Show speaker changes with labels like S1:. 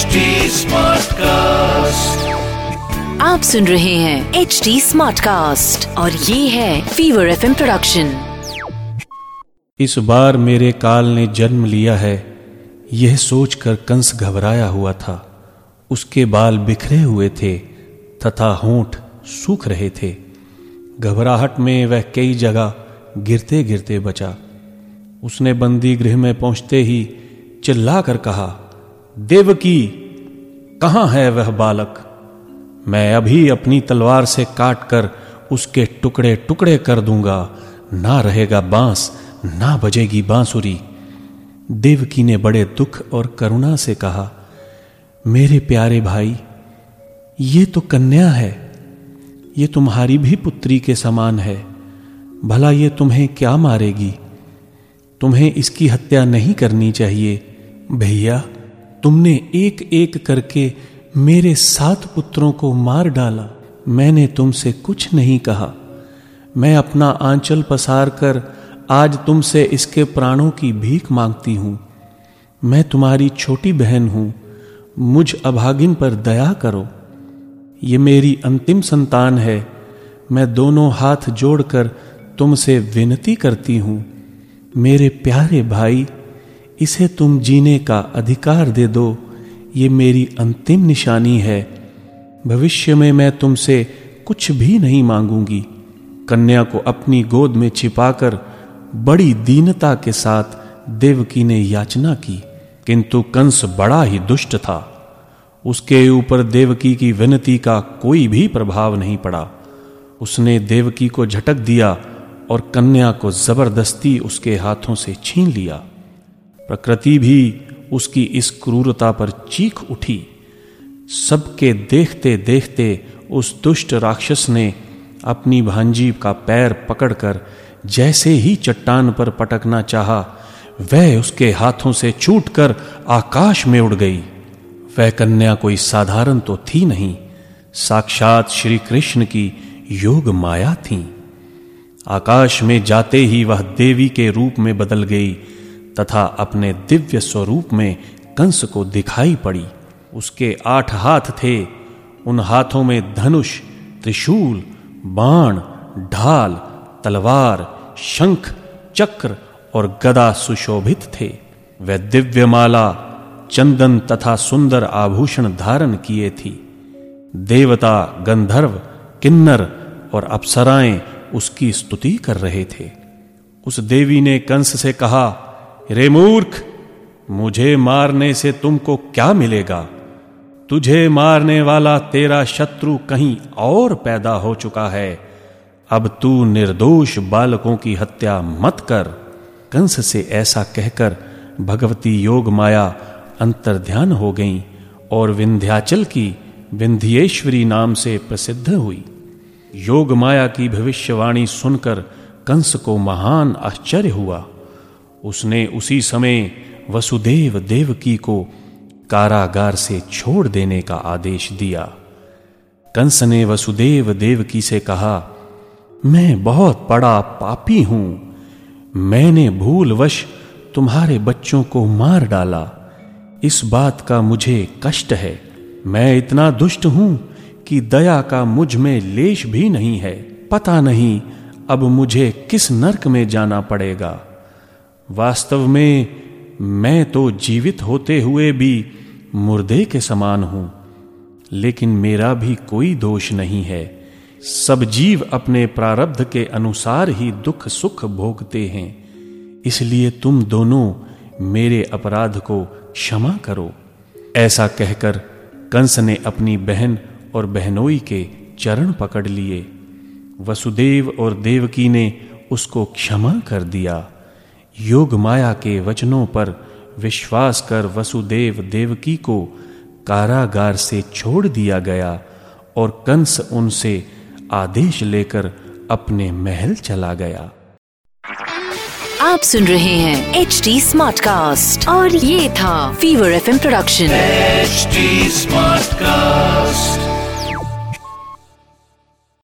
S1: HD Smartcast.
S2: आप सुन रहे हैं एच डी स्मार्ट कास्ट और ये है फीवर एफ़ प्रोडक्शन
S3: इस बार मेरे काल ने जन्म लिया है। यह सोचकर कंस घबराया हुआ था। उसके बाल बिखरे हुए थे तथा होंठ सूख रहे थे। घबराहट में वह कई जगह गिरते गिरते बचा। उसने बंदी गृह में पहुँचते ही चिल्ला कर कहा देवकी, कहाँ है वह बालक? मैं अभी अपनी तलवार से काटकर उसके टुकड़े टुकड़े कर दूँगा। ना रहेगा बाँस, ना बजेगी बांसुरी। देवकी ने बड़े दुख और करुणा से कहा, मेरे प्यारे भाई, ये तो कन्या है। ये तुम्हारी भी पुत्री के समान है। भला ये तुम्हें क्या मारेगी? तुम्हें इसकी हत्या नहीं करनी चाहिए। भैया तुमने एक एक करके मेरे सात पुत्रों को मार डाला। मैंने तुमसे कुछ नहीं कहा। मैं अपना आंचल पसार कर आज तुमसे इसके प्राणों की भीख मांगती हूँ। मैं तुम्हारी छोटी बहन हूँ। मुझ अभागिन पर दया करो। ये मेरी अंतिम संतान है। मैं दोनों हाथ जोड़कर तुमसे विनती करती हूँ। मेरे प्यारे भाई इसे तुम जीने का अधिकार दे दो। ये मेरी अंतिम निशानी है। भविष्य में मैं तुमसे कुछ भी नहीं मांगूँगी। कन्या को अपनी गोद में छिपाकर बड़ी दीनता के साथ देवकी ने याचना की, किंतु कंस बड़ा ही दुष्ट था। उसके ऊपर देवकी की विनती का कोई भी प्रभाव नहीं पड़ा। उसने देवकी को झटक दिया और कन्या को ज़बरदस्ती उसके हाथों से छीन लिया। प्रकृति भी उसकी इस क्रूरता पर चीख उठी। सबके देखते देखते उस दुष्ट राक्षस ने अपनी भांजी का पैर पकड़कर जैसे ही चट्टान पर पटकना चाहा, वह उसके हाथों से छूटकर आकाश में उड़ गई। वह कन्या कोई साधारण तो थी नहीं, साक्षात श्री कृष्ण की योग माया थी। आकाश में जाते ही वह देवी के रूप में बदल गई तथा अपने दिव्य स्वरूप में कंस को दिखाई पड़ी। उसके आठ हाथ थे। उन हाथों में धनुष, त्रिशूल, बाण, ढाल, तलवार, शंख, चक्र और गदा सुशोभित थे। वह दिव्य माला चंदन तथा सुंदर आभूषण धारण किए थी। देवता, गंधर्व, किन्नर और अप्सराएँ उसकी स्तुति कर रहे थे। उस देवी ने कंस से कहा रे मूर्ख, मुझे मारने से तुमको क्या मिलेगा? तुझे मारने वाला तेरा शत्रु कहीं और पैदा हो चुका है। अब तू निर्दोष बालकों की हत्या मत कर। कंस से ऐसा कहकर भगवती योग माया अंतर ध्यान हो गई और विंध्याचल की विंध्येश्वरी नाम से प्रसिद्ध हुई। योग माया की भविष्यवाणी सुनकर कंस को महान आश्चर्य हुआ। उसने उसी समय वसुदेव देवकी को कारागार से छोड़ देने का आदेश दिया। कंस ने वसुदेव देवकी से कहा, मैं बहुत बड़ा पापी हूँ। मैंने भूलवश तुम्हारे बच्चों को मार डाला। इस बात का मुझे कष्ट है। मैं इतना दुष्ट हूँ कि दया का मुझमें लेश भी नहीं है। पता नहीं अब मुझे किस नरक में जाना पड़ेगा। वास्तव में मैं तो जीवित होते हुए भी मुर्दे के समान हूँ, लेकिन मेरा भी कोई दोष नहीं है। सब जीव अपने प्रारब्ध के अनुसार ही दुख सुख भोगते हैं। इसलिए तुम दोनों मेरे अपराध को क्षमा करो। ऐसा कहकर कंस ने अपनी बहन और बहनोई के चरण पकड़ लिए। वसुदेव और देवकी ने उसको क्षमा कर दिया। योग माया के वचनों पर विश्वास कर वसुदेव देवकी को कारागार से छोड़ दिया गया और कंस उनसे आदेश लेकर अपने महल चला गया
S2: आप सुन रहे हैं एच डी स्मार्ट कास्ट और ये था fever F production
S1: H smart Smartcast.